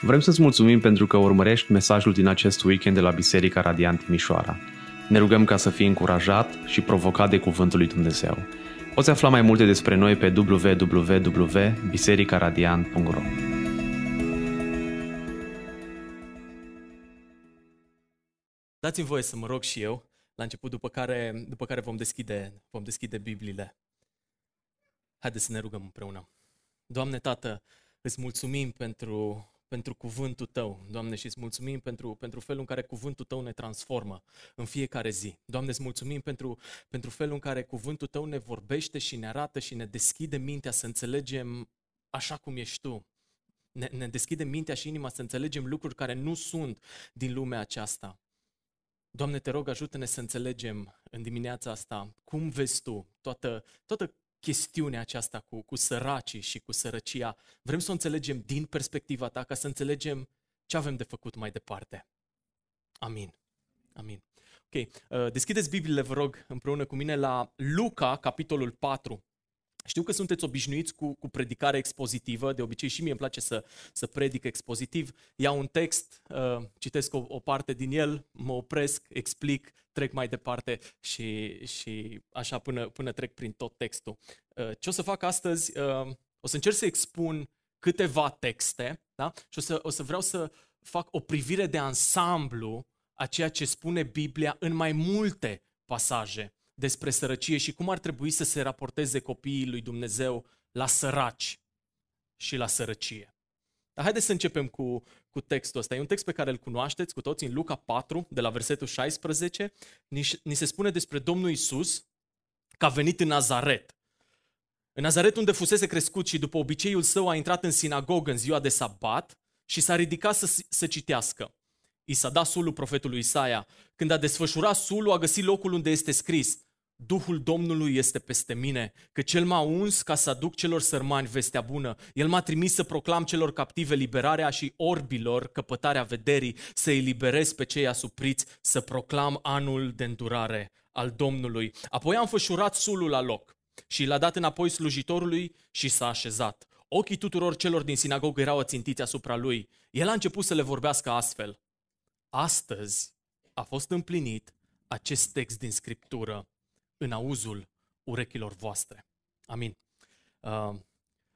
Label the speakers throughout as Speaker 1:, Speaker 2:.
Speaker 1: Vrem să-ți mulțumim pentru că urmărești mesajul din acest weekend de la Biserica Radiant Timișoara. Ne rugăm ca să fii încurajat și provocat de Cuvântul lui Dumnezeu. Poți afla mai multe despre noi pe www.bisericaradiant.ro
Speaker 2: Dați-mi voie să mă rog și eu la început, după care, după care vom, deschide, vom deschide Bibliile. Haideți să ne rugăm împreună. Doamne Tată, îți mulțumim pentru pentru cuvântul Tău, Doamne, și îți mulțumim pentru, pentru felul în care cuvântul Tău ne transformă în fiecare zi. Doamne, îți mulțumim pentru, pentru felul în care cuvântul Tău ne vorbește și ne arată și ne deschide mintea să înțelegem așa cum ești Tu. Ne, ne deschide mintea și inima să înțelegem lucruri care nu sunt din lumea aceasta. Doamne, te rog, ajută-ne să înțelegem în dimineața asta cum vezi Tu toată, toată chestiunea aceasta cu, cu săracii și cu sărăcia. Vrem să o înțelegem din perspectiva ta, ca să înțelegem ce avem de făcut mai departe. Amin. Amin. Ok, uh, deschideți Bibliile, vă rog, împreună cu mine la Luca, capitolul 4. Știu că sunteți obișnuiți cu, cu predicare expozitivă, de obicei și mie îmi place să, să predic expozitiv. Iau un text, uh, citesc o, o parte din el, mă opresc, explic, trec mai departe și, și așa până, până trec prin tot textul. Uh, ce o să fac astăzi, uh, o să încerc să expun câteva texte da? și o să, o să vreau să fac o privire de ansamblu a ceea ce spune Biblia în mai multe pasaje despre sărăcie și cum ar trebui să se raporteze copiii lui Dumnezeu la săraci și la sărăcie. Dar haideți să începem cu, cu textul ăsta. E un text pe care îl cunoașteți cu toți în Luca 4, de la versetul 16. Ni, ni se spune despre Domnul Isus că a venit în Nazaret. În Nazaret unde fusese crescut și după obiceiul său a intrat în sinagogă în ziua de sabat și s-a ridicat să, să citească. I s-a dat sulul profetului Isaia. Când a desfășurat sulul, a găsit locul unde este scris Duhul Domnului este peste mine, că Cel m-a uns ca să aduc celor sărmani vestea bună. El m-a trimis să proclam celor captive liberarea și orbilor căpătarea vederii, să îi liberez pe cei asupriți, să proclam anul de îndurare al Domnului. Apoi am fășurat sulul la loc și l-a dat înapoi slujitorului și s-a așezat. Ochii tuturor celor din sinagogă erau ațintiți asupra lui. El a început să le vorbească astfel. Astăzi a fost împlinit acest text din Scriptură în auzul urechilor voastre. Amin. Uh,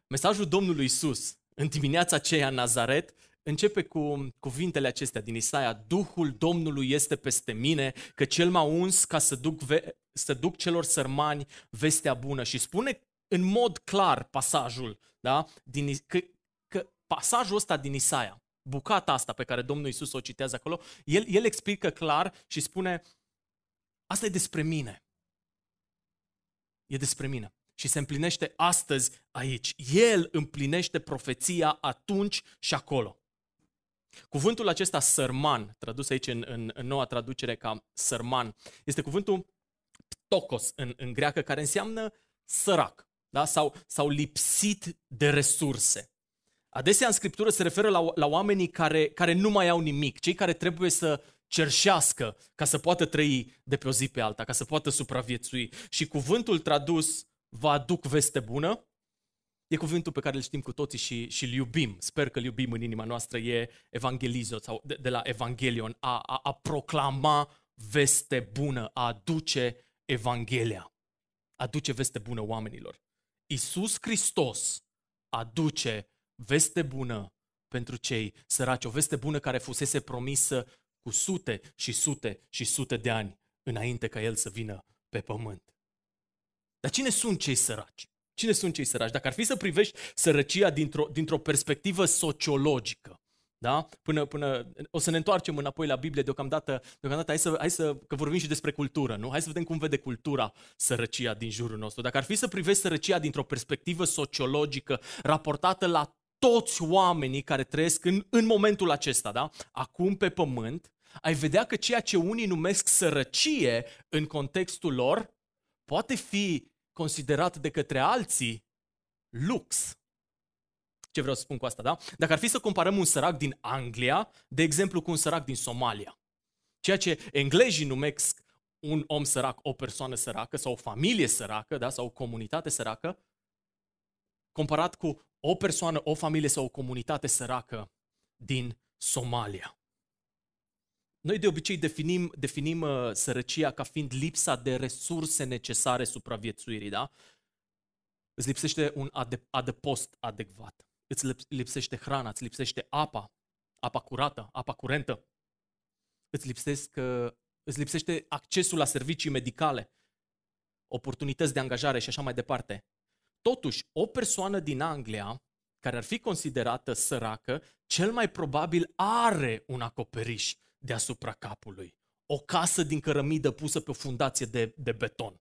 Speaker 2: mesajul Domnului Isus în dimineața aceea în Nazaret începe cu cuvintele acestea din Isaia. Duhul Domnului este peste mine, că Cel m-a uns ca să duc, ve- să duc celor sărmani vestea bună. Și spune în mod clar pasajul, da? din, că, că pasajul ăsta din Isaia, bucata asta pe care Domnul Isus o citează acolo, el, el explică clar și spune, asta e despre mine e despre mine. Și se împlinește astăzi aici. El împlinește profeția atunci și acolo. Cuvântul acesta sărman, tradus aici în, în, în noua traducere ca sărman, este cuvântul ptokos în, în greacă, care înseamnă sărac da? sau, sau lipsit de resurse. Adesea în scriptură se referă la, la oamenii care, care nu mai au nimic, cei care trebuie să cerșească ca să poată trăi de pe o zi pe alta, ca să poată supraviețui. Și cuvântul tradus vă aduc veste bună, e cuvântul pe care îl știm cu toții și, și îl iubim. Sper că îl iubim în inima noastră, e evangelizo sau de, de la evangelion, a, a, a proclama veste bună, a aduce evanghelia, aduce veste bună oamenilor. Isus Hristos aduce veste bună pentru cei săraci, o veste bună care fusese promisă cu sute și sute și sute de ani înainte ca El să vină pe pământ. Dar cine sunt cei săraci? Cine sunt cei săraci? Dacă ar fi să privești sărăcia dintr-o, dintr-o perspectivă sociologică, da? Până, până, o să ne întoarcem înapoi la Biblie deocamdată, deocamdată hai, să, hai să, că vorbim și despre cultură, nu? Hai să vedem cum vede cultura sărăcia din jurul nostru. Dacă ar fi să privești sărăcia dintr-o perspectivă sociologică, raportată la toți oamenii care trăiesc în, în momentul acesta, da? acum pe pământ, ai vedea că ceea ce unii numesc sărăcie în contextul lor poate fi considerat de către alții lux. Ce vreau să spun cu asta, da? Dacă ar fi să comparăm un sărac din Anglia, de exemplu, cu un sărac din Somalia, ceea ce englezii numesc un om sărac, o persoană săracă sau o familie săracă, da? sau o comunitate săracă, comparat cu o persoană, o familie sau o comunitate săracă, din Somalia. Noi de obicei definim, definim uh, sărăcia ca fiind lipsa de resurse necesare supraviețuirii, da? Îți lipsește un adăpost adecvat, îți lipsește hrana, îți lipsește apa, apa curată, apa curentă, îți, lipsesc, uh, îți lipsește accesul la servicii medicale, oportunități de angajare și așa mai departe. Totuși, o persoană din Anglia care ar fi considerată săracă, cel mai probabil are un acoperiș deasupra capului. O casă din cărămidă pusă pe o fundație de, de beton.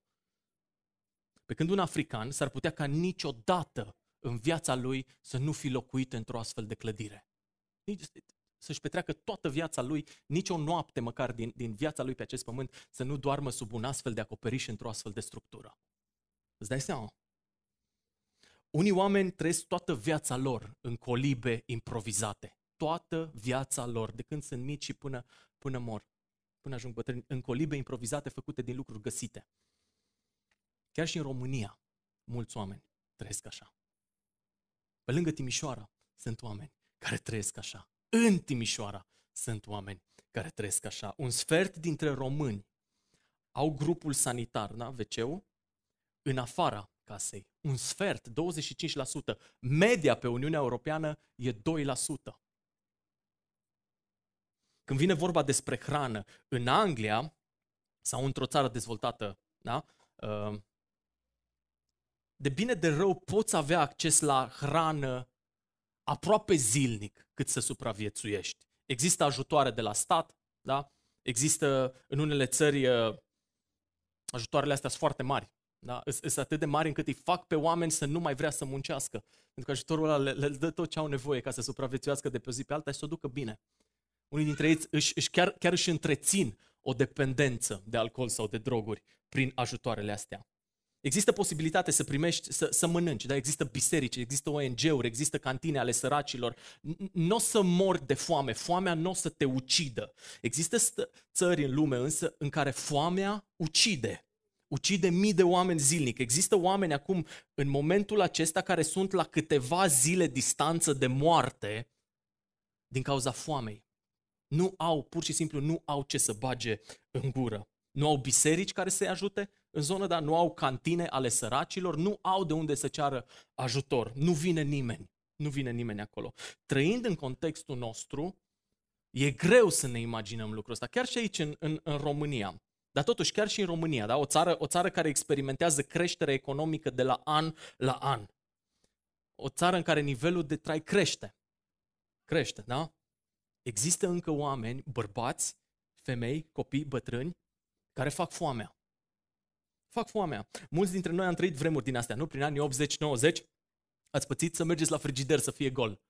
Speaker 2: Pe când un african s-ar putea ca niciodată în viața lui să nu fi locuit într-o astfel de clădire. Să-și petreacă toată viața lui, nici o noapte măcar din, din viața lui pe acest pământ, să nu doarmă sub un astfel de acoperiș într-o astfel de structură. Îți dai seama? Unii oameni trăiesc toată viața lor în colibe improvizate. Toată viața lor, de când sunt mici și până, până mor, până ajung bătrâni, în colibe improvizate făcute din lucruri găsite. Chiar și în România, mulți oameni trăiesc așa. Pe lângă Timișoara sunt oameni care trăiesc așa. În Timișoara sunt oameni care trăiesc așa. Un sfert dintre români au grupul sanitar, da, wc în afara casei. Un sfert, 25%. Media pe Uniunea Europeană e 2%. Când vine vorba despre hrană, în Anglia sau într-o țară dezvoltată, da? Uh, de bine de rău poți avea acces la hrană aproape zilnic cât să supraviețuiești. Există ajutoare de la stat, da? există în unele țări uh, ajutoarele astea sunt foarte mari. Da? Sunt atât de mari încât îi fac pe oameni să nu mai vrea să muncească. Pentru că ajutorul ăla le, le dă tot ce au nevoie ca să supraviețuiască de pe o zi pe alta și să o ducă bine. Unii dintre ei își, își chiar, chiar își întrețin o dependență de alcool sau de droguri prin ajutoarele astea. Există posibilitate să primești, să, să mănânci, da? există biserici, există ONG-uri, există cantine ale săracilor. Nu o să mori de foame, foamea nu o să te ucidă. Există țări în lume însă în care foamea ucide ucide mii de oameni zilnic. Există oameni acum, în momentul acesta, care sunt la câteva zile distanță de moarte din cauza foamei. Nu au, pur și simplu, nu au ce să bage în gură. Nu au biserici care să-i ajute în zonă, dar nu au cantine ale săracilor, nu au de unde să ceară ajutor. Nu vine nimeni. Nu vine nimeni acolo. Trăind în contextul nostru, e greu să ne imaginăm lucrul ăsta. Chiar și aici, în, în, în România. Dar totuși, chiar și în România, da? o, țară, o țară care experimentează creștere economică de la an la an. O țară în care nivelul de trai crește. Crește, da? Există încă oameni, bărbați, femei, copii, bătrâni, care fac foamea. Fac foamea. Mulți dintre noi am trăit vremuri din astea, nu? Prin anii 80-90 ați pățit să mergeți la frigider să fie gol.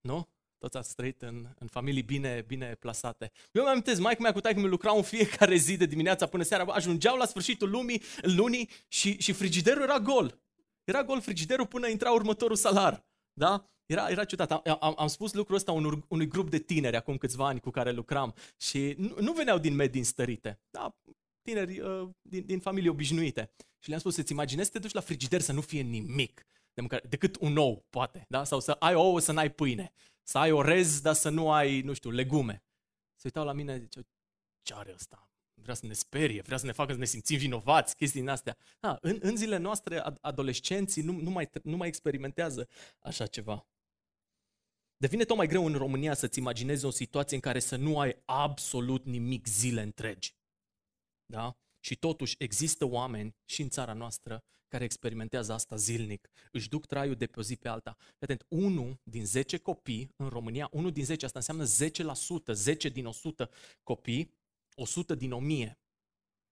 Speaker 2: Nu? Toți ați trăit în, în familii bine, bine plasate. Eu mă amintesc, mai mea cu taică mi lucrau în fiecare zi de dimineața până seara. Ajungeau la sfârșitul lumii, lunii și, și frigiderul era gol. Era gol frigiderul până intra următorul salar. Da? Era, era ciudat. Am, am, am spus lucrul ăsta unui, unui grup de tineri acum câțiva ani cu care lucram și nu, nu veneau din medii înstărite. Da? Tineri uh, din, din familii obișnuite. Și le-am spus să-ți imaginezi să te duci la frigider să nu fie nimic de mâncare, decât un ou, poate. Da? Sau să ai ouă, să n-ai pâine să ai orez, dar să nu ai, nu știu, legume. Se uitau la mine, zice, ce are ăsta? Vrea să ne sperie, vrea să ne facă să ne simțim vinovați, chestii din astea. Ha, în, în zilele noastre, adolescenții nu, nu, mai, nu mai experimentează așa ceva. Devine tot mai greu în România să-ți imaginezi o situație în care să nu ai absolut nimic zile întregi. Da? Și totuși există oameni și în țara noastră care experimentează asta zilnic. Își duc traiul de pe o zi pe alta. Atent, unul din 10 copii în România, unul din 10, asta înseamnă 10%, 10 din 100 copii, 100 din 1000,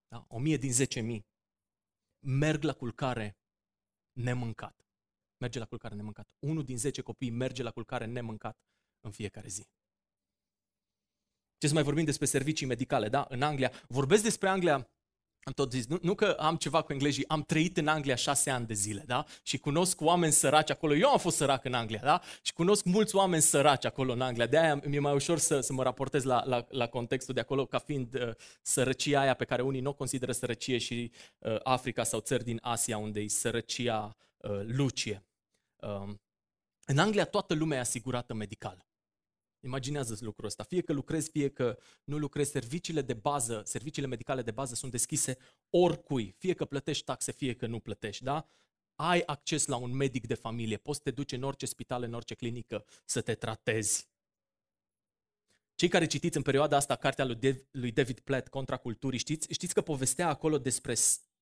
Speaker 2: da? 1000 din 10.000, merg la culcare nemâncat. Merge la culcare nemâncat. Unul din 10 copii merge la culcare nemâncat în fiecare zi. Ce să mai vorbim despre servicii medicale, da? În Anglia. Vorbesc despre Anglia am tot zis, nu, nu că am ceva cu englezii, am trăit în Anglia șase ani de zile, da? Și cunosc oameni săraci acolo. Eu am fost sărac în Anglia, da? Și cunosc mulți oameni săraci acolo în Anglia. De aia mi-e mai ușor să, să mă raportez la, la, la contextul de acolo ca fiind uh, sărăcia aia pe care unii nu o consideră sărăcie și uh, Africa sau țări din Asia unde e sărăcia uh, lucie. Uh, În Anglia toată lumea e asigurată medical. Imaginează-ți lucrul ăsta. Fie că lucrezi, fie că nu lucrezi, serviciile de bază, serviciile medicale de bază sunt deschise oricui. Fie că plătești taxe, fie că nu plătești, da? Ai acces la un medic de familie, poți să te duci în orice spital, în orice clinică să te tratezi. Cei care citiți în perioada asta cartea lui David Platt, Contra culturii, știți, știți că povestea acolo despre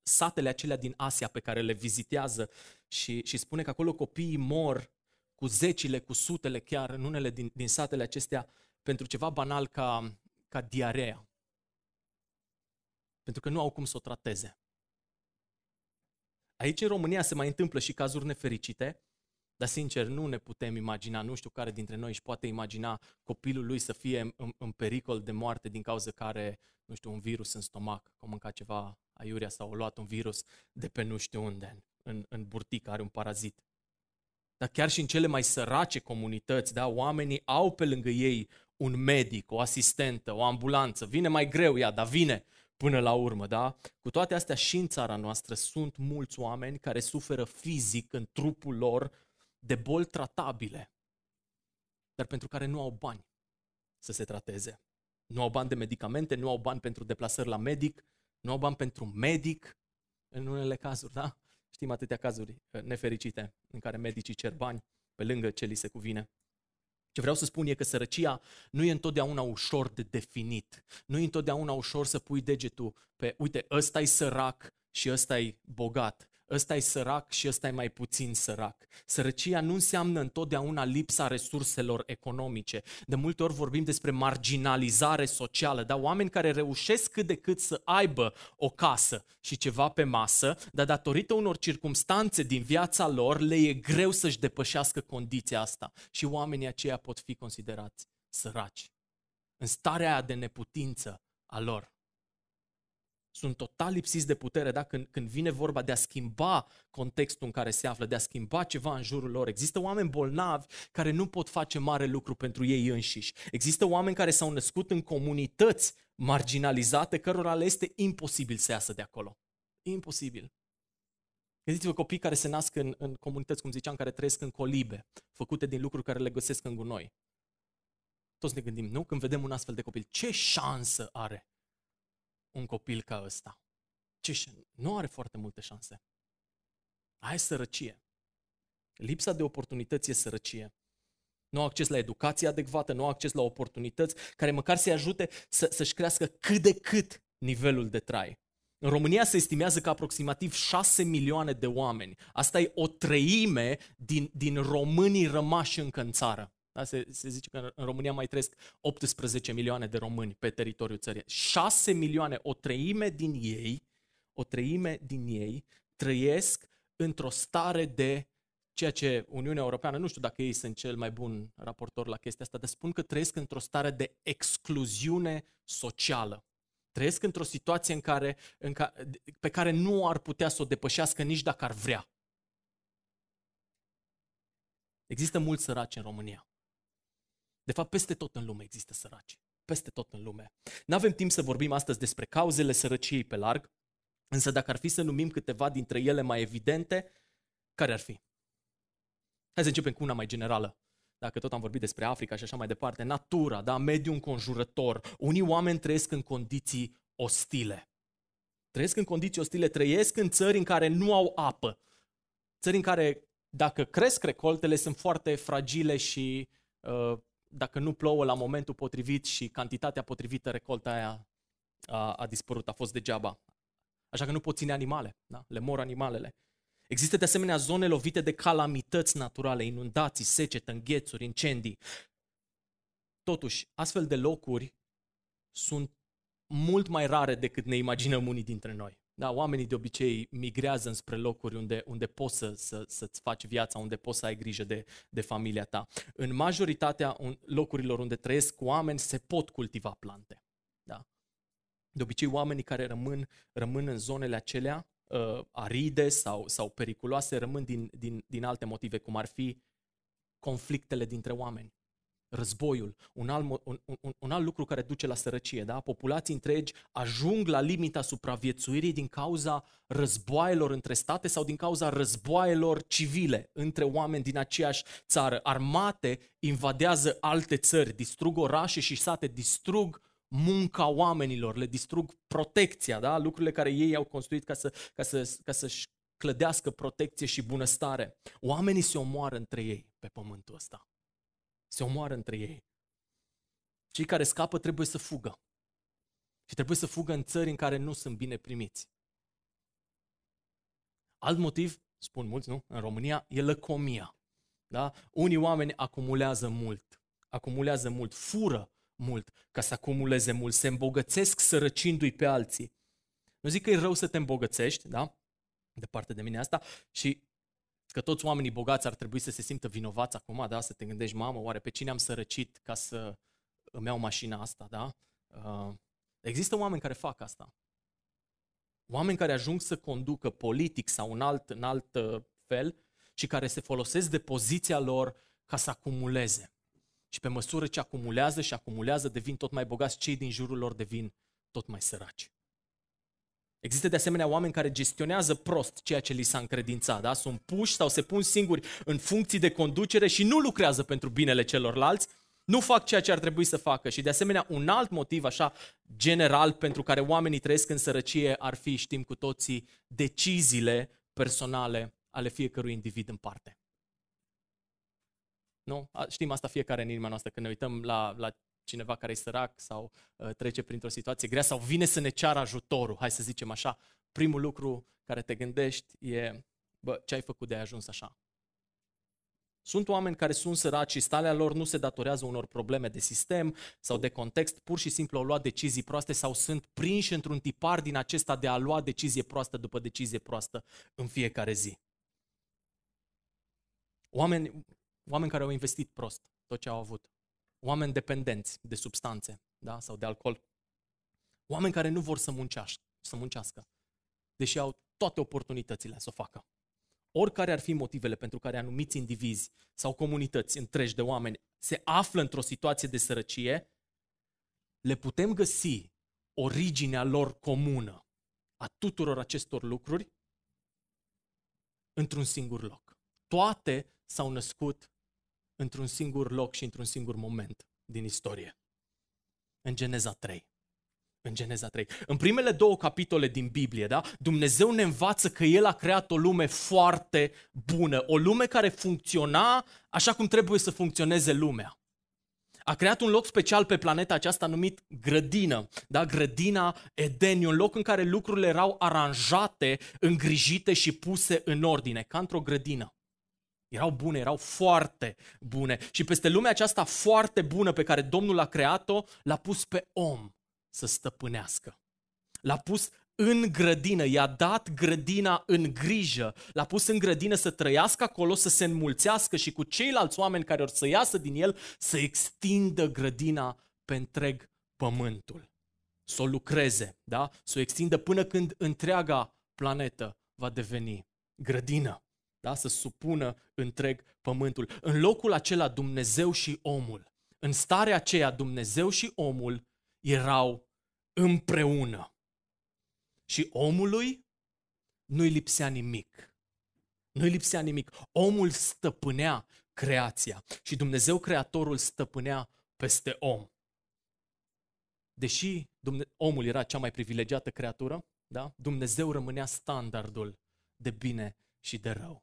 Speaker 2: satele acelea din Asia pe care le vizitează și, și spune că acolo copiii mor cu zecile, cu sutele chiar în unele din, din satele acestea pentru ceva banal ca, ca diarea. Pentru că nu au cum să o trateze. Aici în România se mai întâmplă și cazuri nefericite, dar sincer nu ne putem imagina, nu știu care dintre noi își poate imagina copilul lui să fie în, în pericol de moarte din cauza care, nu știu, un virus în stomac, că a mâncat ceva aiurea sau a luat un virus de pe nu știu unde, în, în burtic, are un parazit. Dar chiar și în cele mai sărace comunități, da, oamenii au pe lângă ei un medic, o asistentă, o ambulanță. Vine mai greu ea, dar vine până la urmă, da? Cu toate astea și în țara noastră sunt mulți oameni care suferă fizic în trupul lor de boli tratabile, dar pentru care nu au bani să se trateze. Nu au bani de medicamente, nu au bani pentru deplasări la medic, nu au bani pentru medic în unele cazuri, da? Știm atâtea cazuri uh, nefericite în care medicii cer bani pe lângă ce li se cuvine. Ce vreau să spun e că sărăcia nu e întotdeauna ușor de definit. Nu e întotdeauna ușor să pui degetul pe, uite, ăsta e sărac și ăsta e bogat ăsta e sărac și ăsta e mai puțin sărac. Sărăcia nu înseamnă întotdeauna lipsa resurselor economice. De multe ori vorbim despre marginalizare socială, dar oameni care reușesc cât de cât să aibă o casă și ceva pe masă, dar datorită unor circumstanțe din viața lor, le e greu să-și depășească condiția asta. Și oamenii aceia pot fi considerați săraci. În starea aia de neputință a lor sunt total lipsiți de putere da? când, când vine vorba de a schimba contextul în care se află, de a schimba ceva în jurul lor. Există oameni bolnavi care nu pot face mare lucru pentru ei înșiși. Există oameni care s-au născut în comunități marginalizate, cărora le este imposibil să iasă de acolo. Imposibil. Gândiți-vă copii care se nasc în, în comunități, cum ziceam, care trăiesc în colibe, făcute din lucruri care le găsesc în gunoi. Toți ne gândim, nu? Când vedem un astfel de copil, ce șansă are un copil ca ăsta? Ce, nu are foarte multe șanse. Aia e sărăcie. Lipsa de oportunități e sărăcie. Nu au acces la educație adecvată, nu au acces la oportunități care măcar să-i ajute să, să-și crească cât de cât nivelul de trai. În România se estimează că aproximativ 6 milioane de oameni, asta e o treime din, din românii rămași încă în țară, da? Se, se zice că în România mai trăiesc 18 milioane de români pe teritoriul țării. 6 milioane, o treime din ei, o treime din ei trăiesc într-o stare de ceea ce Uniunea Europeană, nu știu dacă ei sunt cel mai bun raportor la chestia asta, dar spun că trăiesc într-o stare de excluziune socială. Trăiesc într-o situație în care, în ca, pe care nu ar putea să o depășească nici dacă ar vrea. Există mulți săraci în România. De fapt, peste tot în lume există săraci. Peste tot în lume. Nu avem timp să vorbim astăzi despre cauzele sărăciei pe larg, însă dacă ar fi să numim câteva dintre ele mai evidente, care ar fi? Hai să începem cu una mai generală. Dacă tot am vorbit despre Africa și așa mai departe, natura, da, mediul înconjurător. Unii oameni trăiesc în condiții ostile. Trăiesc în condiții ostile, trăiesc în țări în care nu au apă. Țări în care, dacă cresc recoltele, sunt foarte fragile și uh, dacă nu plouă la momentul potrivit și cantitatea potrivită, recolta aia a, a dispărut, a fost degeaba. Așa că nu pot ține animale, da? le mor animalele. Există de asemenea zone lovite de calamități naturale, inundații, secetă, înghețuri, incendii. Totuși, astfel de locuri sunt mult mai rare decât ne imaginăm unii dintre noi. Da, oamenii de obicei migrează înspre locuri unde, unde poți să, să, să-ți faci viața, unde poți să ai grijă de, de familia ta. În majoritatea locurilor unde trăiesc oameni se pot cultiva plante. Da? De obicei oamenii care rămân, rămân în zonele acelea uh, aride sau, sau periculoase rămân din, din, din alte motive, cum ar fi conflictele dintre oameni. Războiul, un alt, un, un, un alt lucru care duce la sărăcie. Da? Populații întregi ajung la limita supraviețuirii din cauza războaielor între state sau din cauza războaielor civile între oameni din aceeași țară. Armate invadează alte țări, distrug orașe și sate, distrug munca oamenilor, le distrug protecția, da? lucrurile care ei au construit ca, să, ca, să, ca să-și clădească protecție și bunăstare. Oamenii se omoară între ei pe pământul ăsta. Se omoară între ei. Cei care scapă trebuie să fugă. Și trebuie să fugă în țări în care nu sunt bine primiți. Alt motiv, spun mulți, nu? În România, e lăcomia. Da? Unii oameni acumulează mult. Acumulează mult, fură mult ca să acumuleze mult, se îmbogățesc sărăcindu-i pe alții. Nu zic că e rău să te îmbogățești, da? Departe de mine asta. Și că toți oamenii bogați ar trebui să se simtă vinovați acum, da? Să te gândești, mamă, oare pe cine am sărăcit ca să îmi iau mașina asta, da? Uh, există oameni care fac asta. Oameni care ajung să conducă politic sau în alt, în alt uh, fel și care se folosesc de poziția lor ca să acumuleze. Și pe măsură ce acumulează și acumulează, devin tot mai bogați, cei din jurul lor devin tot mai săraci. Există de asemenea oameni care gestionează prost ceea ce li s-a încredințat, da? Sunt puși sau se pun singuri în funcții de conducere și nu lucrează pentru binele celorlalți, nu fac ceea ce ar trebui să facă. Și de asemenea, un alt motiv așa general pentru care oamenii trăiesc în sărăcie ar fi, știm cu toții, deciziile personale ale fiecărui individ în parte. Nu? Știm asta fiecare în inima noastră când ne uităm la, la cineva care e sărac sau uh, trece printr-o situație grea sau vine să ne ceară ajutorul, hai să zicem așa, primul lucru care te gândești e, bă, ce ai făcut de ai ajuns așa? Sunt oameni care sunt săraci și starea lor nu se datorează unor probleme de sistem sau de context, pur și simplu au luat decizii proaste sau sunt prinși într-un tipar din acesta de a lua decizie proastă după decizie proastă în fiecare zi. Oameni, oameni care au investit prost tot ce au avut oameni dependenți de substanțe da? sau de alcool, oameni care nu vor să muncească, să muncească, deși au toate oportunitățile să o facă. Oricare ar fi motivele pentru care anumiți indivizi sau comunități întregi de oameni se află într-o situație de sărăcie, le putem găsi originea lor comună a tuturor acestor lucruri într-un singur loc. Toate s-au născut într-un singur loc și într-un singur moment din istorie. În Geneza 3. În Geneza 3. În primele două capitole din Biblie, da? Dumnezeu ne învață că El a creat o lume foarte bună, o lume care funcționa așa cum trebuie să funcționeze lumea. A creat un loc special pe planeta aceasta numit grădină, da? grădina Edeni, un loc în care lucrurile erau aranjate, îngrijite și puse în ordine, ca într-o grădină. Erau bune, erau foarte bune. Și peste lumea aceasta foarte bună pe care Domnul a creat-o, l-a pus pe om să stăpânească. L-a pus în grădină, i-a dat grădina în grijă, l-a pus în grădină să trăiască acolo, să se înmulțească și cu ceilalți oameni care or să iasă din el, să extindă grădina pe întreg pământul. Să o lucreze, da? Să o extindă până când întreaga planetă va deveni grădină da? să supună întreg pământul. În locul acela Dumnezeu și omul, în starea aceea Dumnezeu și omul erau împreună. Și omului nu-i lipsea nimic. Nu-i lipsea nimic. Omul stăpânea creația și Dumnezeu Creatorul stăpânea peste om. Deși omul era cea mai privilegiată creatură, da? Dumnezeu rămânea standardul de bine și de rău.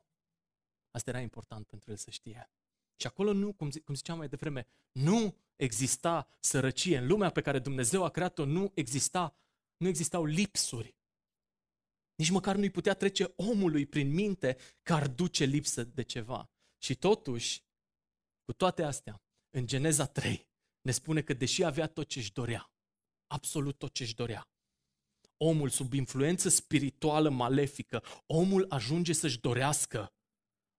Speaker 2: Asta era important pentru el să știe. Și acolo nu, cum, cum ziceam mai devreme, nu exista sărăcie. În lumea pe care Dumnezeu a creat-o nu exista, nu existau lipsuri. Nici măcar nu-i putea trece omului prin minte că ar duce lipsă de ceva. Și totuși, cu toate astea, în Geneza 3, ne spune că deși avea tot ce își dorea, absolut tot ce își dorea, omul sub influență spirituală malefică, omul ajunge să-și dorească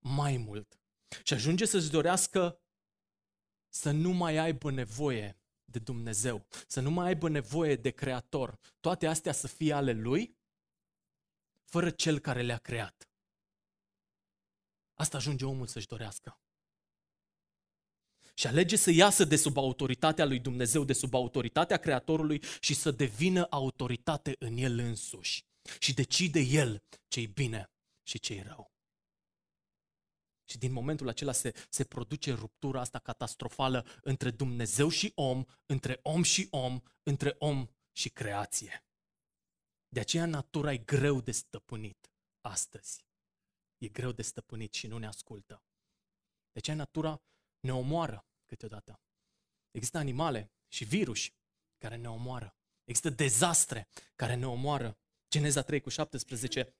Speaker 2: mai mult. Și ajunge să-ți dorească să nu mai aibă nevoie de Dumnezeu, să nu mai aibă nevoie de Creator. Toate astea să fie ale Lui, fără Cel care le-a creat. Asta ajunge omul să-și dorească. și alege să iasă de sub autoritatea lui Dumnezeu, de sub autoritatea Creatorului și să devină autoritate în el însuși. Și decide el ce-i bine și ce-i rău. Și din momentul acela se, se produce ruptura asta catastrofală între Dumnezeu și om, între om și om, între om și creație. De aceea natura e greu de stăpânit astăzi. E greu de stăpânit și nu ne ascultă. De aceea natura ne omoară câteodată. Există animale și virus care ne omoară. Există dezastre care ne omoară. Geneza 3 cu 17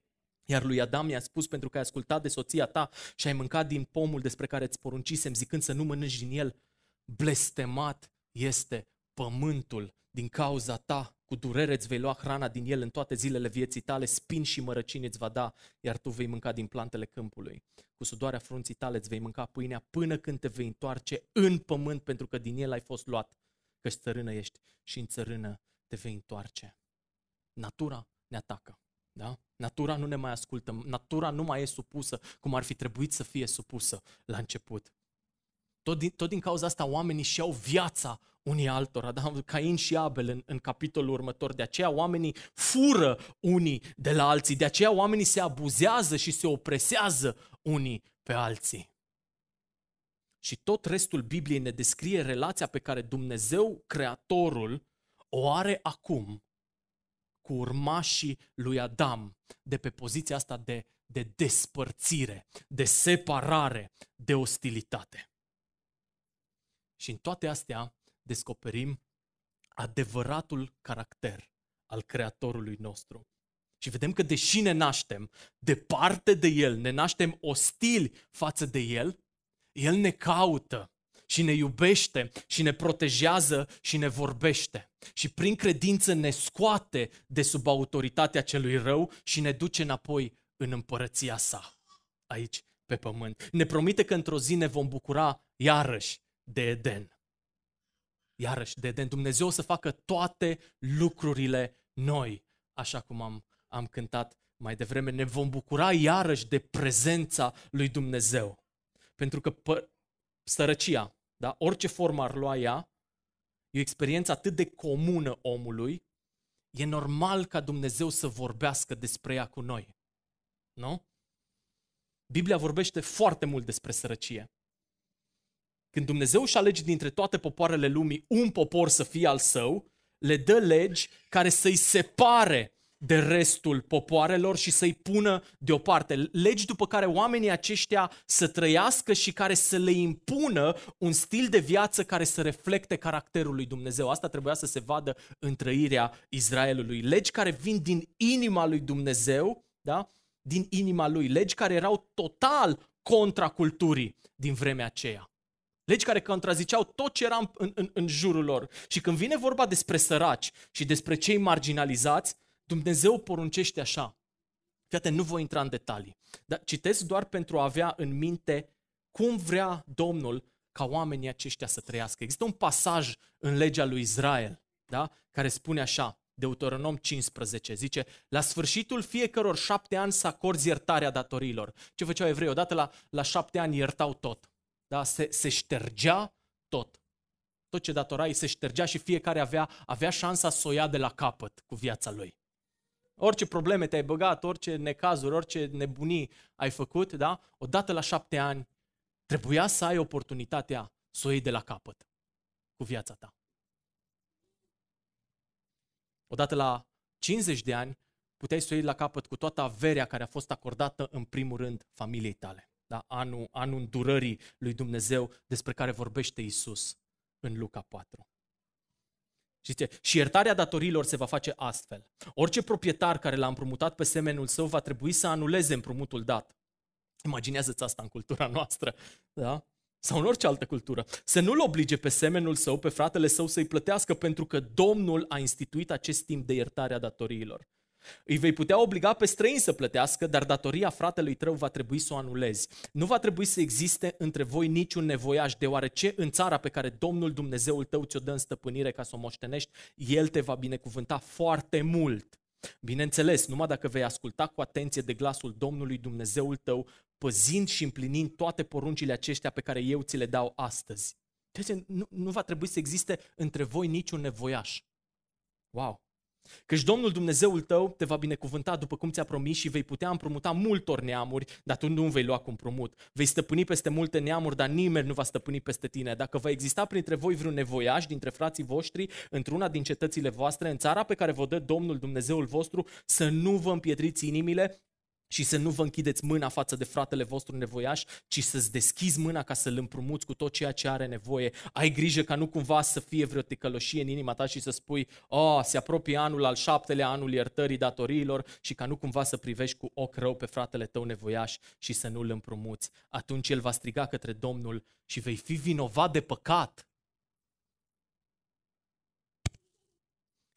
Speaker 2: iar lui Adam i-a spus, pentru că ai ascultat de soția ta și ai mâncat din pomul despre care îți poruncisem, zicând să nu mănânci din el, blestemat este pământul din cauza ta. Cu durere îți vei lua hrana din el în toate zilele vieții tale, spin și mărăcini îți va da, iar tu vei mânca din plantele câmpului. Cu sudoarea frunții tale îți vei mânca pâinea până când te vei întoarce în pământ, pentru că din el ai fost luat, căci țărână ești și în țărână te vei întoarce. Natura ne atacă. Da? Natura nu ne mai ascultă, natura nu mai e supusă cum ar fi trebuit să fie supusă la început. Tot din, tot din cauza asta oamenii și-au viața unii altora, da? Cain și Abel în, în capitolul următor. De aceea oamenii fură unii de la alții, de aceea oamenii se abuzează și se opresează unii pe alții. Și tot restul Bibliei ne descrie relația pe care Dumnezeu, Creatorul, o are acum cu urmașii lui Adam de pe poziția asta de, de despărțire, de separare, de ostilitate. Și în toate astea descoperim adevăratul caracter al Creatorului nostru. Și vedem că deși ne naștem departe de El, ne naștem ostili față de El, El ne caută și ne iubește și ne protejează și ne vorbește. Și prin credință ne scoate de sub autoritatea celui rău și ne duce înapoi în împărăția sa, aici pe pământ. Ne promite că într-o zi ne vom bucura iarăși de Eden. Iarăși de Eden. Dumnezeu o să facă toate lucrurile noi, așa cum am, am cântat mai devreme. Ne vom bucura iarăși de prezența lui Dumnezeu. Pentru că pă- sărăcia, da? orice formă ar lua ea, e o experiență atât de comună omului, e normal ca Dumnezeu să vorbească despre ea cu noi. Nu? Biblia vorbește foarte mult despre sărăcie. Când Dumnezeu își alege dintre toate popoarele lumii un popor să fie al său, le dă legi care să-i separe de restul popoarelor și să-i pună deoparte. Legi după care oamenii aceștia să trăiască și care să le impună un stil de viață care să reflecte caracterul lui Dumnezeu. Asta trebuia să se vadă în trăirea Israelului. Legi care vin din inima lui Dumnezeu, da? din inima lui. Legi care erau total contra culturii din vremea aceea. Legi care contraziceau tot ce era în, în, în jurul lor. Și când vine vorba despre săraci și despre cei marginalizați, Dumnezeu poruncește așa. Fiate, nu voi intra în detalii, dar citesc doar pentru a avea în minte cum vrea Domnul ca oamenii aceștia să trăiască. Există un pasaj în legea lui Israel, da? care spune așa, Deuteronom 15, zice, la sfârșitul fiecăror șapte ani să acorzi iertarea datorilor. Ce făceau evrei? Odată la, la șapte ani iertau tot. Da? Se, se ștergea tot. Tot ce datorai se ștergea și fiecare avea, avea șansa să o ia de la capăt cu viața lui. Orice probleme te-ai băgat, orice necazuri, orice nebunii ai făcut, da? Odată la șapte ani trebuia să ai oportunitatea să o iei de la capăt cu viața ta. Odată la 50 de ani puteai să o iei la capăt cu toată averea care a fost acordată în primul rând familiei tale. Da? Anul, anul îndurării lui Dumnezeu despre care vorbește Isus în Luca 4. Și, zice, și iertarea datorilor se va face astfel. Orice proprietar care l-a împrumutat pe semenul său va trebui să anuleze împrumutul dat. Imaginează-ți asta în cultura noastră, da? Sau în orice altă cultură. Să nu-l oblige pe semenul său, pe fratele său să-i plătească pentru că Domnul a instituit acest timp de iertare a datoriilor. Îi vei putea obliga pe străini să plătească, dar datoria fratelui tău va trebui să o anulezi. Nu va trebui să existe între voi niciun nevoiaș, deoarece în țara pe care Domnul Dumnezeul tău ți-o dă în stăpânire ca să o moștenești, El te va binecuvânta foarte mult. Bineînțeles, numai dacă vei asculta cu atenție de glasul Domnului Dumnezeul tău, păzind și împlinind toate poruncile aceștia pe care eu ți le dau astăzi. Nu, nu va trebui să existe între voi niciun nevoiaș. Wow! Căci Domnul Dumnezeul tău te va binecuvânta după cum ți-a promis și vei putea împrumuta multor neamuri, dar tu nu vei lua cu împrumut. Vei stăpâni peste multe neamuri, dar nimeni nu va stăpâni peste tine. Dacă va exista printre voi vreun nevoiaș dintre frații voștri într-una din cetățile voastre, în țara pe care vă dă Domnul Dumnezeul vostru, să nu vă împietriți inimile, și să nu vă închideți mâna față de fratele vostru nevoiaș, ci să-ți deschizi mâna ca să-l împrumuți cu tot ceea ce are nevoie. Ai grijă ca nu cumva să fie vreo ticăloșie în inima ta și să spui, oh, se apropie anul al șaptelea, anul iertării datoriilor și ca nu cumva să privești cu ochi rău pe fratele tău nevoiaș și să nu-l împrumuți. Atunci el va striga către Domnul și vei fi vinovat de păcat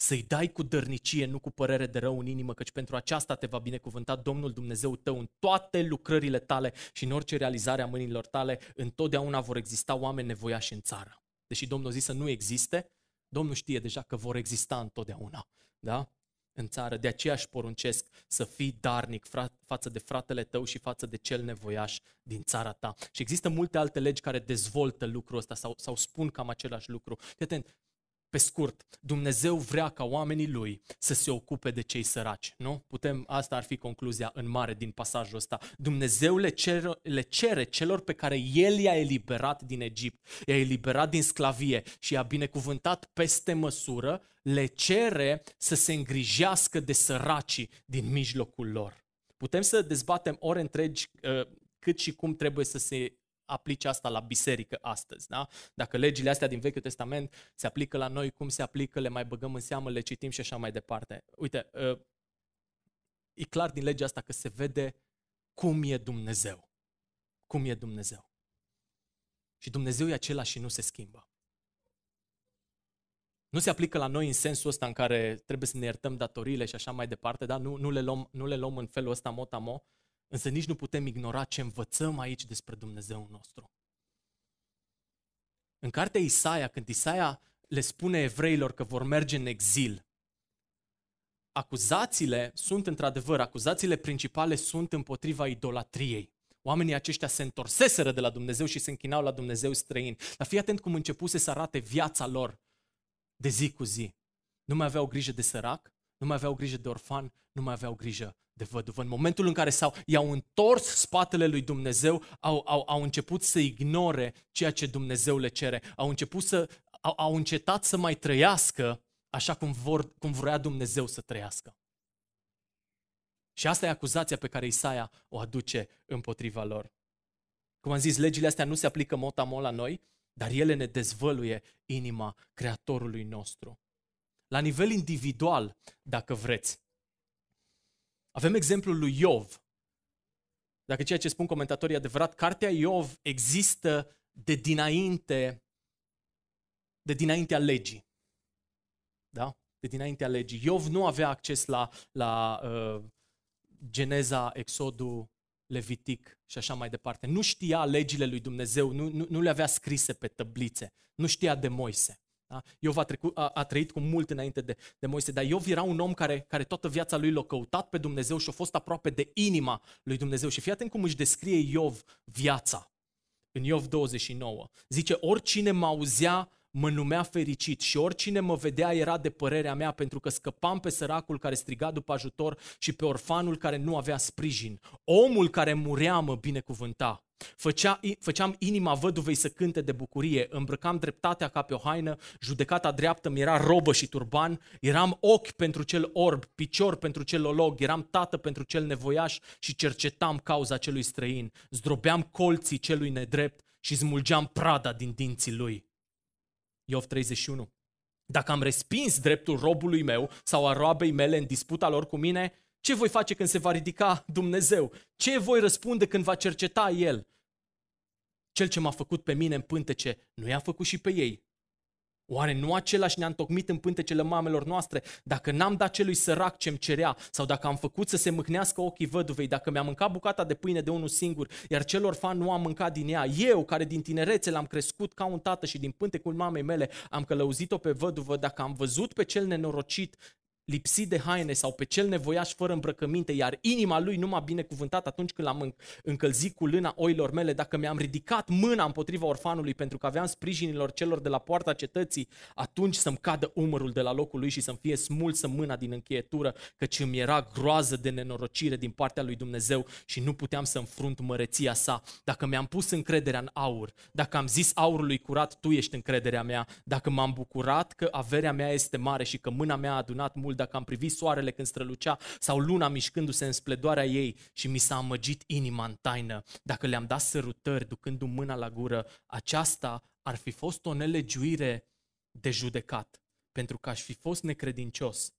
Speaker 2: să-i dai cu dărnicie, nu cu părere de rău în inimă, căci pentru aceasta te va binecuvânta Domnul Dumnezeu tău în toate lucrările tale și în orice realizare a mâinilor tale, întotdeauna vor exista oameni nevoiași în țară. Deși Domnul zis să nu existe, Domnul știe deja că vor exista întotdeauna. Da? în țară. De aceea își poruncesc să fii darnic față de fratele tău și față de cel nevoiaș din țara ta. Și există multe alte legi care dezvoltă lucrul ăsta sau, sau spun cam același lucru. Fii atent, pe scurt, Dumnezeu vrea ca oamenii lui să se ocupe de cei săraci, nu? Putem, asta ar fi concluzia în mare din pasajul ăsta. Dumnezeu le cere, le cere celor pe care El i-a eliberat din Egipt, i-a eliberat din sclavie și i-a binecuvântat peste măsură, le cere să se îngrijească de săracii din mijlocul lor. Putem să dezbatem ore întregi uh, cât și cum trebuie să se aplice asta la biserică astăzi. Da? Dacă legile astea din Vechiul Testament se aplică la noi, cum se aplică, le mai băgăm în seamă, le citim și așa mai departe. Uite, uh, e clar din legea asta că se vede cum e Dumnezeu. Cum e Dumnezeu. Și Dumnezeu e același și nu se schimbă. Nu se aplică la noi în sensul ăsta în care trebuie să ne iertăm datoriile și așa mai departe, da? nu, nu, le, luăm, nu le luăm în felul ăsta mot-a-mo, Însă nici nu putem ignora ce învățăm aici despre Dumnezeu nostru. În cartea Isaia, când Isaia le spune evreilor că vor merge în exil, acuzațiile sunt într-adevăr, acuzațiile principale sunt împotriva idolatriei. Oamenii aceștia se întorseseră de la Dumnezeu și se închinau la Dumnezeu străin. Dar fii atent cum începuse să arate viața lor de zi cu zi. Nu mai aveau grijă de sărac, nu mai aveau grijă de orfan, nu mai aveau grijă de văduvă. În momentul în care s-au, i-au întors spatele lui Dumnezeu, au, au, au început să ignore ceea ce Dumnezeu le cere. Au început să, au, au încetat să mai trăiască așa cum, vor, cum vrea Dumnezeu să trăiască. Și asta e acuzația pe care Isaia o aduce împotriva lor. Cum am zis, legile astea nu se aplică mot la noi, dar ele ne dezvăluie inima Creatorului nostru. La nivel individual, dacă vreți, avem exemplul lui Iov. Dacă ceea ce spun comentatorii e adevărat, cartea Iov există de dinainte, de dinaintea legii. Da? De dinaintea legii. Iov nu avea acces la, la uh, Geneza, Exodul, Levitic și așa mai departe. Nu știa legile lui Dumnezeu, nu, nu, nu le avea scrise pe tăblițe, nu știa de Moise. Da? Iov a, trecut, a, a trăit cu mult înainte de, de Moise, dar Iov era un om care, care toată viața lui l-a căutat pe Dumnezeu și a fost aproape de inima lui Dumnezeu. Și fii atent cum își descrie Iov viața. În Iov 29 zice, oricine mă auzea mă numea fericit și oricine mă vedea era de părerea mea pentru că scăpam pe săracul care striga după ajutor și pe orfanul care nu avea sprijin. Omul care murea mă binecuvânta. Făcea, făceam inima văduvei să cânte de bucurie, îmbrăcam dreptatea ca pe o haină, judecata dreaptă mi era robă și turban, eram ochi pentru cel orb, picior pentru cel olog, eram tată pentru cel nevoiaș și cercetam cauza celui străin, zdrobeam colții celui nedrept și smulgeam prada din dinții lui. Iov 31. Dacă am respins dreptul robului meu sau a roabei mele în disputa lor cu mine, ce voi face când se va ridica Dumnezeu? Ce voi răspunde când va cerceta El? Cel ce m-a făcut pe mine în pântece, nu i-a făcut și pe ei. Oare nu același ne-a întocmit în pântecele mamelor noastre? Dacă n-am dat celui sărac ce-mi cerea, sau dacă am făcut să se mâhnească ochii văduvei, dacă mi-am mâncat bucata de pâine de unul singur, iar celor fan nu am mâncat din ea, eu, care din tinerețe l-am crescut ca un tată și din pântecul mamei mele am călăuzit-o pe văduvă, dacă am văzut pe cel nenorocit lipsit de haine sau pe cel nevoiaș fără îmbrăcăminte, iar inima lui nu m-a binecuvântat atunci când l-am încălzit cu lâna oilor mele, dacă mi-am ridicat mâna împotriva orfanului pentru că aveam sprijinilor celor de la poarta cetății, atunci să-mi cadă umărul de la locul lui și să-mi fie smulsă mâna din încheietură, căci îmi era groază de nenorocire din partea lui Dumnezeu și nu puteam să înfrunt măreția sa. Dacă mi-am pus încrederea în aur, dacă am zis aurului curat, tu ești încrederea mea, dacă m-am bucurat că averea mea este mare și că mâna mea a adunat mult, dacă am privit soarele când strălucea sau luna mișcându-se în spledoarea ei și mi s-a amăgit inima în taină, dacă le-am dat sărutări ducându-mi mâna la gură, aceasta ar fi fost o nelegiuire de judecat, pentru că aș fi fost necredincios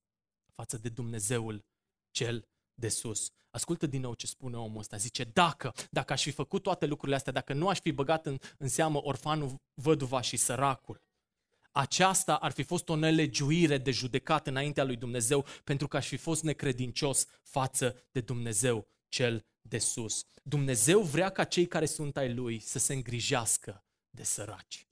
Speaker 2: față de Dumnezeul cel de sus. Ascultă din nou ce spune omul ăsta. Zice, dacă, dacă aș fi făcut toate lucrurile astea, dacă nu aș fi băgat în, în seamă orfanul, văduva și săracul, aceasta ar fi fost o nelegiuire de judecat înaintea lui Dumnezeu pentru că aș fi fost necredincios față de Dumnezeu cel de sus. Dumnezeu vrea ca cei care sunt ai lui să se îngrijească de săraci.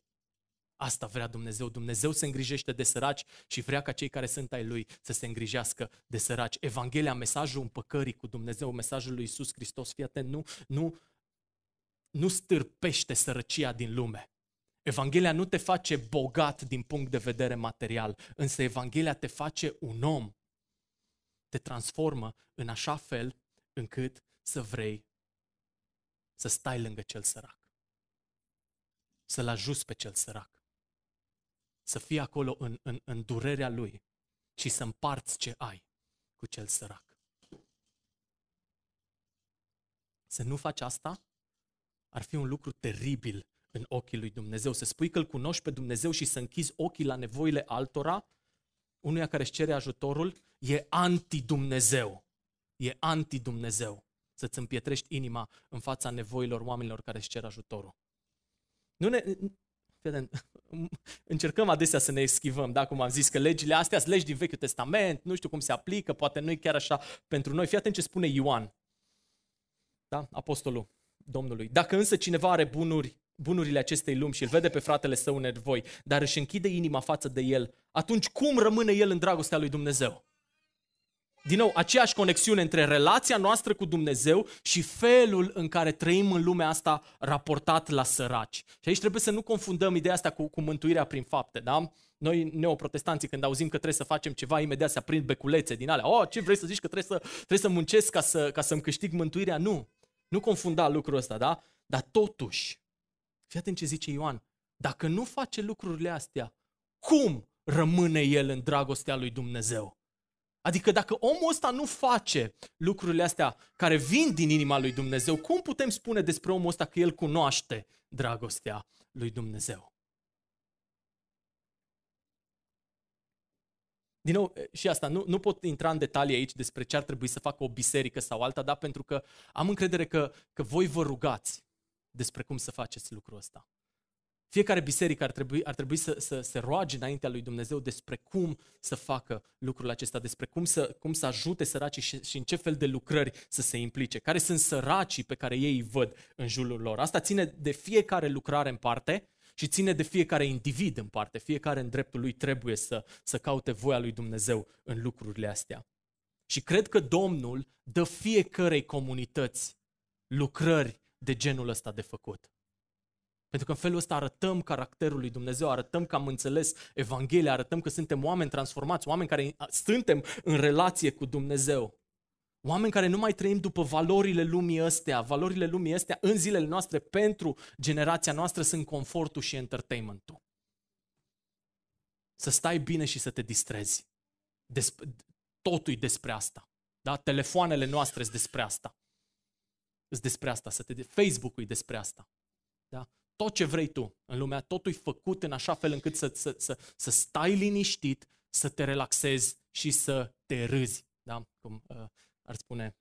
Speaker 2: Asta vrea Dumnezeu. Dumnezeu se îngrijește de săraci și vrea ca cei care sunt ai Lui să se îngrijească de săraci. Evanghelia, mesajul împăcării cu Dumnezeu, mesajul lui Isus Hristos, fii atent, nu, nu, nu stârpește sărăcia din lume. Evanghelia nu te face bogat din punct de vedere material, însă Evanghelia te face un om. Te transformă în așa fel încât să vrei să stai lângă cel sărac. Să-l ajuți pe cel sărac. Să fii acolo în, în, în durerea lui și să împarți ce ai cu cel sărac. Să nu faci asta ar fi un lucru teribil în ochii lui Dumnezeu. Să spui că îl cunoști pe Dumnezeu și să închizi ochii la nevoile altora, unuia care își cere ajutorul, e anti-Dumnezeu. E anti-Dumnezeu. Să-ți împietrești inima în fața nevoilor oamenilor care își cer ajutorul. Nu ne, încercăm adesea să ne eschivăm, da? cum am zis, că legile astea sunt legi din Vechiul Testament, nu știu cum se aplică, poate nu e chiar așa pentru noi. Fii atent ce spune Ioan, da? apostolul Domnului. Dacă însă cineva are bunuri bunurile acestei lumi și îl vede pe fratele său în nevoi, dar își închide inima față de el, atunci cum rămâne el în dragostea lui Dumnezeu? Din nou, aceeași conexiune între relația noastră cu Dumnezeu și felul în care trăim în lumea asta raportat la săraci. Și aici trebuie să nu confundăm ideea asta cu, cu mântuirea prin fapte, da? Noi, neoprotestanții, când auzim că trebuie să facem ceva, imediat se aprind beculețe din alea. Oh, ce vrei să zici că trebuie să, trebuie să muncesc ca, să, ca să-mi câștig mântuirea? Nu. Nu confunda lucrul ăsta, da? Dar totuși, Fii atent ce zice Ioan. Dacă nu face lucrurile astea, cum rămâne el în dragostea lui Dumnezeu? Adică dacă omul ăsta nu face lucrurile astea care vin din inima lui Dumnezeu, cum putem spune despre omul ăsta că el cunoaște dragostea lui Dumnezeu? Din nou, și asta, nu, nu pot intra în detalii aici despre ce ar trebui să facă o biserică sau alta, da? pentru că am încredere că, că voi vă rugați despre cum să faceți lucrul ăsta. Fiecare biserică ar trebui, ar trebui să, să se roage înaintea lui Dumnezeu despre cum să facă lucrul acesta, despre cum să, cum să ajute săracii și, și în ce fel de lucrări să se implice, care sunt săracii pe care ei îi văd în jurul lor. Asta ține de fiecare lucrare în parte și ține de fiecare individ în parte. Fiecare în dreptul lui trebuie să, să caute voia lui Dumnezeu în lucrurile astea. Și cred că Domnul dă fiecărei comunități lucrări de genul ăsta de făcut. Pentru că în felul ăsta arătăm caracterul lui Dumnezeu, arătăm că am înțeles Evanghelia, arătăm că suntem oameni transformați, oameni care suntem în relație cu Dumnezeu. Oameni care nu mai trăim după valorile lumii astea. Valorile lumii astea în zilele noastre pentru generația noastră sunt confortul și entertainmentul. Să stai bine și să te distrezi. Despre, totul e despre asta. Da? Telefoanele noastre sunt despre asta despre asta, să te... Facebook-ul e despre asta. Da? Tot ce vrei tu în lumea, totul e făcut în așa fel încât să, să, să, să stai liniștit, să te relaxezi și să te râzi. Da? Cum uh, ar spune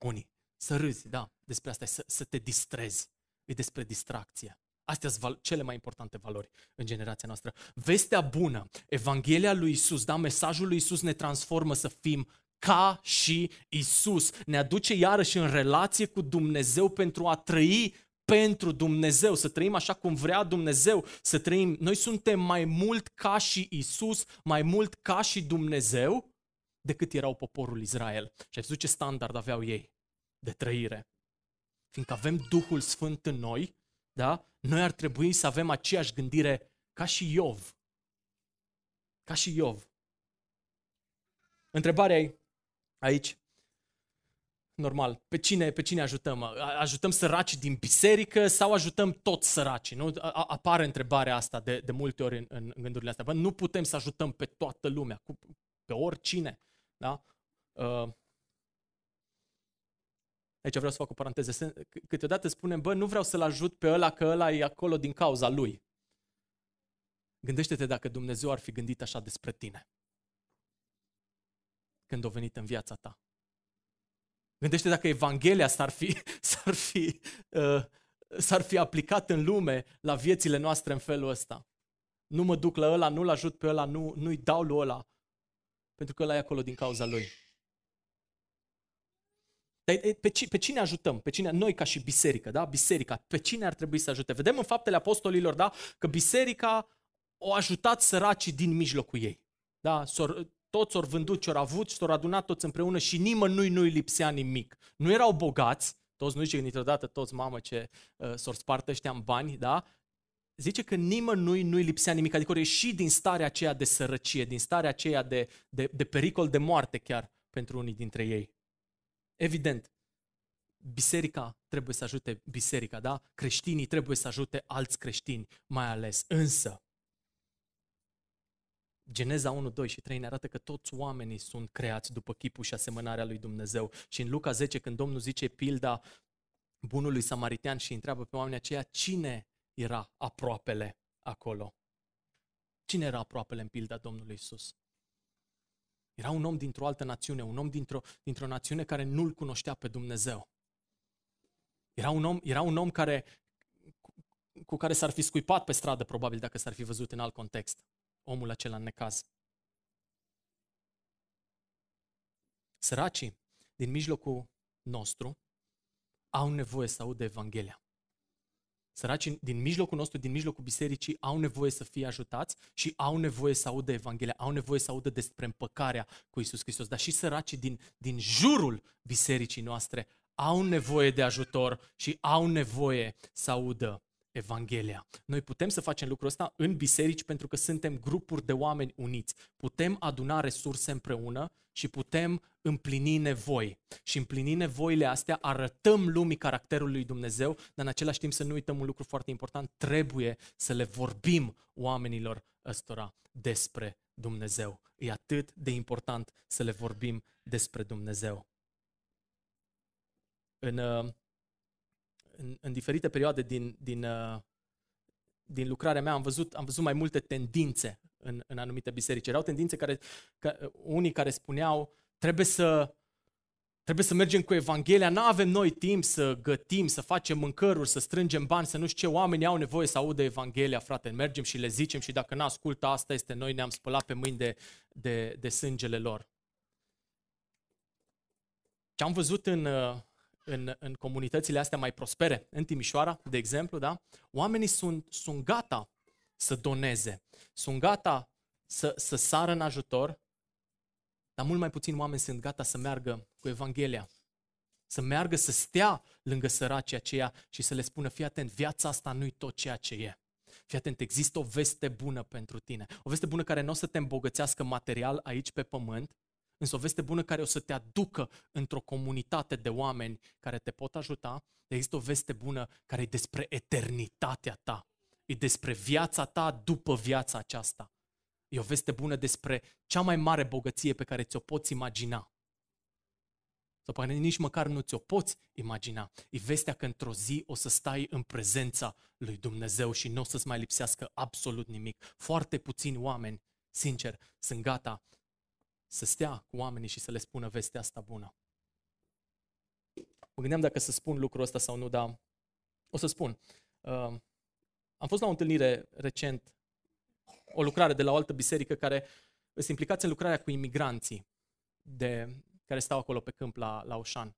Speaker 2: unii. Să râzi, da, despre asta, să, să te distrezi. E despre distracție. Astea sunt cele mai importante valori în generația noastră. Vestea bună, Evanghelia lui Isus, da, mesajul lui Isus ne transformă să fim ca și Isus. Ne aduce iarăși în relație cu Dumnezeu pentru a trăi pentru Dumnezeu, să trăim așa cum vrea Dumnezeu, să trăim. Noi suntem mai mult ca și Isus, mai mult ca și Dumnezeu, decât erau poporul Israel. Și ai văzut ce standard aveau ei de trăire. Fiindcă avem Duhul Sfânt în noi, da? noi ar trebui să avem aceeași gândire ca și Iov. Ca și Iov. Întrebarea e aici, normal, pe cine, pe cine ajutăm? Ajutăm săraci din biserică sau ajutăm toți săracii? Nu? Apare întrebarea asta de, de multe ori în, în gândurile astea. Bă, nu putem să ajutăm pe toată lumea, pe oricine. Da? Uh, aici vreau să fac o paranteză. Câteodată spunem, bă, nu vreau să-l ajut pe ăla, că ăla e acolo din cauza lui. Gândește-te dacă Dumnezeu ar fi gândit așa despre tine când a venit în viața ta. Gândește dacă Evanghelia s-ar fi, s-ar fi, uh, s-ar fi aplicat în lume la viețile noastre în felul ăsta. Nu mă duc la ăla, nu-l ajut pe ăla, nu, nu-i dau lui ăla, pentru că ăla e acolo din cauza lui. Dar pe, pe cine ajutăm? Pe cine? Noi ca și biserică, da? Biserica. Pe cine ar trebui să ajute? Vedem în faptele apostolilor, da? Că biserica au ajutat săracii din mijlocul ei. Da? Toți au vândut ce au avut și s-au adunat toți împreună și nimănui nu-i lipsea nimic. Nu erau bogați, toți nu zice niciodată toți, mamă, ce uh, s-au spart ăștia în bani, da? Zice că nimănui nu-i lipsea nimic, adică au ieșit din starea aceea de sărăcie, din starea aceea de, de, de pericol de moarte chiar pentru unii dintre ei. Evident, biserica trebuie să ajute biserica, da? Creștinii trebuie să ajute alți creștini, mai ales. Însă, Geneza 1, 2 și 3 ne arată că toți oamenii sunt creați după chipul și asemănarea lui Dumnezeu. Și în Luca 10, când Domnul zice pilda bunului samaritean și întreabă pe oamenii aceia cine era aproapele acolo. Cine era aproapele în pilda Domnului Isus? Era un om dintr-o altă națiune, un om dintr-o, dintr-o națiune care nu-L cunoștea pe Dumnezeu. Era un om, era un om care, cu, cu care s-ar fi scuipat pe stradă, probabil, dacă s-ar fi văzut în alt context omul acela în necaz. Săracii din mijlocul nostru au nevoie să audă Evanghelia. Săracii din mijlocul nostru, din mijlocul bisericii, au nevoie să fie ajutați și au nevoie să audă Evanghelia, au nevoie să audă despre împăcarea cu Isus Hristos. Dar și săracii din, din jurul bisericii noastre au nevoie de ajutor și au nevoie să audă Evanghelia. Noi putem să facem lucrul ăsta în biserici pentru că suntem grupuri de oameni uniți. Putem aduna resurse împreună și putem împlini nevoi. Și împlini nevoile astea arătăm lumii caracterul lui Dumnezeu, dar în același timp să nu uităm un lucru foarte important, trebuie să le vorbim oamenilor ăstora despre Dumnezeu. E atât de important să le vorbim despre Dumnezeu. În uh, în, în diferite perioade din, din, uh, din lucrarea mea am văzut, am văzut mai multe tendințe în, în anumite biserici. Erau tendințe care, ca, unii care spuneau, trebuie să, trebuie să mergem cu Evanghelia, nu avem noi timp să gătim, să facem mâncăruri, să strângem bani, să nu știu ce, oamenii au nevoie să audă Evanghelia, frate, mergem și le zicem și dacă nu ascultă asta este, noi ne-am spălat pe mâini de, de, de sângele lor. Ce am văzut în, uh, în, în comunitățile astea mai prospere, în Timișoara, de exemplu, da? oamenii sunt, sunt gata să doneze, sunt gata să, să sară în ajutor, dar mult mai puțini oameni sunt gata să meargă cu Evanghelia. Să meargă să stea lângă săracii aceia și să le spună, fii atent, viața asta nu-i tot ceea ce e. Fii atent, există o veste bună pentru tine. O veste bună care nu o să te îmbogățească material aici pe pământ, Însă o veste bună care o să te aducă într-o comunitate de oameni care te pot ajuta, există o veste bună care e despre eternitatea ta. E despre viața ta după viața aceasta. E o veste bună despre cea mai mare bogăție pe care ți-o poți imagina. Sau poate nici măcar nu ți-o poți imagina. E vestea că într-o zi o să stai în prezența lui Dumnezeu și nu o să-ți mai lipsească absolut nimic. Foarte puțini oameni, sincer, sunt gata să stea cu oamenii și să le spună vestea asta bună. Mă gândeam dacă să spun lucrul ăsta sau nu, dar o să spun. Uh, am fost la o întâlnire recent, o lucrare de la o altă biserică care sunt implicați în lucrarea cu imigranții de, care stau acolo pe câmp la, la Oșan.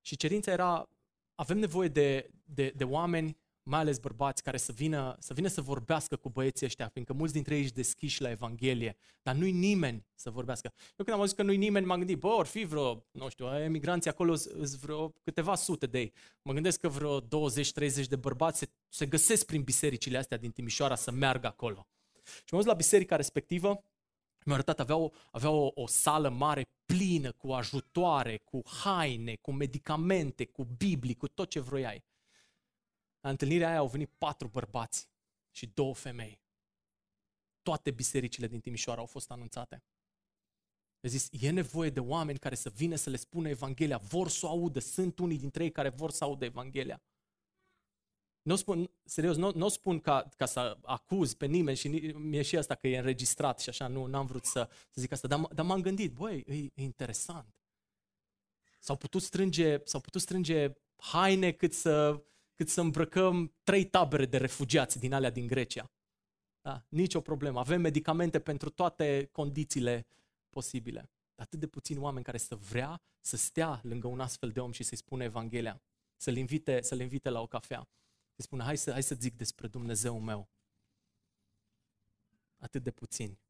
Speaker 2: Și cerința era, avem nevoie de, de, de oameni mai ales bărbați, care să vină, să vină să vorbească cu băieții ăștia, fiindcă mulți dintre ei își deschiși la Evanghelie, dar nu-i nimeni să vorbească. Eu când am auzit că nu-i nimeni, m-am gândit, bă, or fi vreo, nu știu, emigranții acolo sunt vreo câteva sute de ei. Mă gândesc că vreo 20-30 de bărbați se, se găsesc prin bisericile astea din Timișoara să meargă acolo. Și m-am la biserica respectivă, mi-a arătat, avea, o, avea o, o sală mare plină cu ajutoare, cu haine, cu medicamente, cu Biblii, cu tot ce vroiai. La întâlnirea aia au venit patru bărbați și două femei. Toate bisericile din Timișoara au fost anunțate. A zis, e nevoie de oameni care să vină să le spună Evanghelia, vor să o audă, sunt unii dintre ei care vor să audă Evanghelia. Nu spun, serios, nu, nu spun ca, ca să acuz pe nimeni și mi-e și asta că e înregistrat și așa, nu am vrut să, să zic asta, dar, dar m-am gândit, băi, e, e interesant. S-au putut strânge, s-au putut strânge haine cât să, cât să îmbrăcăm trei tabere de refugiați din alea din Grecia. Da? Nici o problemă. Avem medicamente pentru toate condițiile posibile. Atât de puțini oameni care să vrea să stea lângă un astfel de om și să-i spună Evanghelia, să-l invite, să-l invite la o cafea. Să spună, hai să, hai să zic despre Dumnezeu meu. Atât de puțini.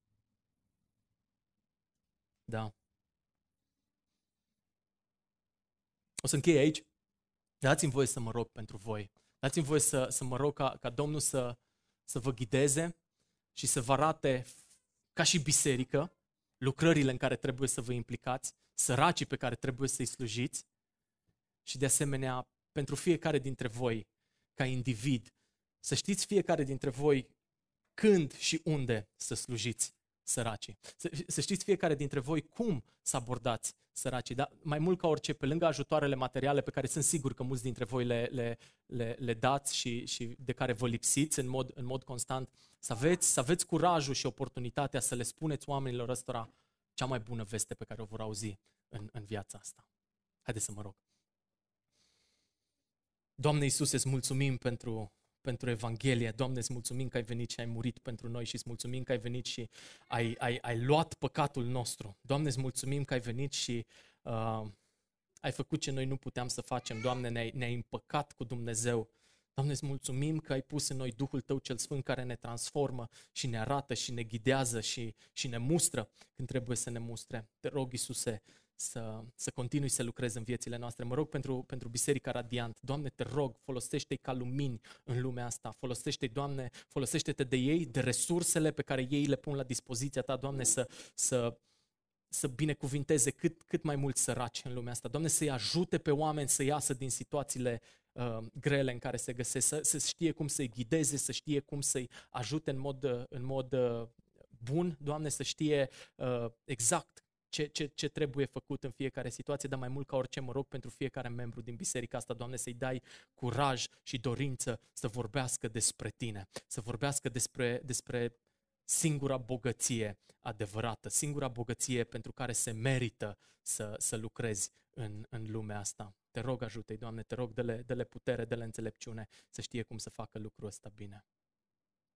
Speaker 2: Da. O să închei aici. Dați-mi voie să mă rog pentru voi. Dați-mi voie să, să mă rog ca, ca Domnul să, să vă ghideze și să vă arate ca și biserică lucrările în care trebuie să vă implicați, săracii pe care trebuie să-i slujiți și de asemenea pentru fiecare dintre voi ca individ, să știți fiecare dintre voi când și unde să slujiți săracii. Să, să știți fiecare dintre voi cum să abordați săracii, dar mai mult ca orice, pe lângă ajutoarele materiale pe care sunt sigur că mulți dintre voi le, le, le, le dați și, și de care vă lipsiți în mod, în mod constant, să aveți, să aveți curajul și oportunitatea să le spuneți oamenilor ăstora cea mai bună veste pe care o vor auzi în, în viața asta. Haideți să mă rog. Doamne Iisuse, îți mulțumim pentru, pentru Evanghelie. Doamne, îți mulțumim că ai venit și ai murit pentru noi și îți mulțumim că ai venit și ai, ai, ai luat păcatul nostru. Doamne, îți mulțumim că ai venit și uh, ai făcut ce noi nu puteam să facem. Doamne, ne-ai, ne-ai împăcat cu Dumnezeu. Doamne, îți mulțumim că ai pus în noi Duhul Tău cel Sfânt care ne transformă și ne arată și ne ghidează și, și ne mustră când trebuie să ne mustre. Te rog, Iisuse, să, să continui să lucrezi în viețile noastre. Mă rog pentru, pentru Biserica Radiant. Doamne, te rog, folosește-i ca lumini în lumea asta. Folosește-i, Doamne, folosește-te de ei, de resursele pe care ei le pun la dispoziția Ta, Doamne, să, să, să binecuvinteze cât, cât mai mulți săraci în lumea asta. Doamne, să-i ajute pe oameni să iasă din situațiile uh, grele în care se găsesc, să, să știe cum să-i ghideze, să știe cum să-i ajute în mod, în mod uh, bun, Doamne, să știe uh, exact ce, ce, ce trebuie făcut în fiecare situație, dar mai mult ca orice mă rog pentru fiecare membru din biserica asta, Doamne, să-i dai curaj și dorință să vorbească despre Tine, să vorbească despre, despre singura bogăție adevărată, singura bogăție pentru care se merită să, să lucrezi în, în lumea asta. Te rog ajută-i, Doamne, te rog, dă-le, dă-le putere, dă-le înțelepciune să știe cum să facă lucrul ăsta bine.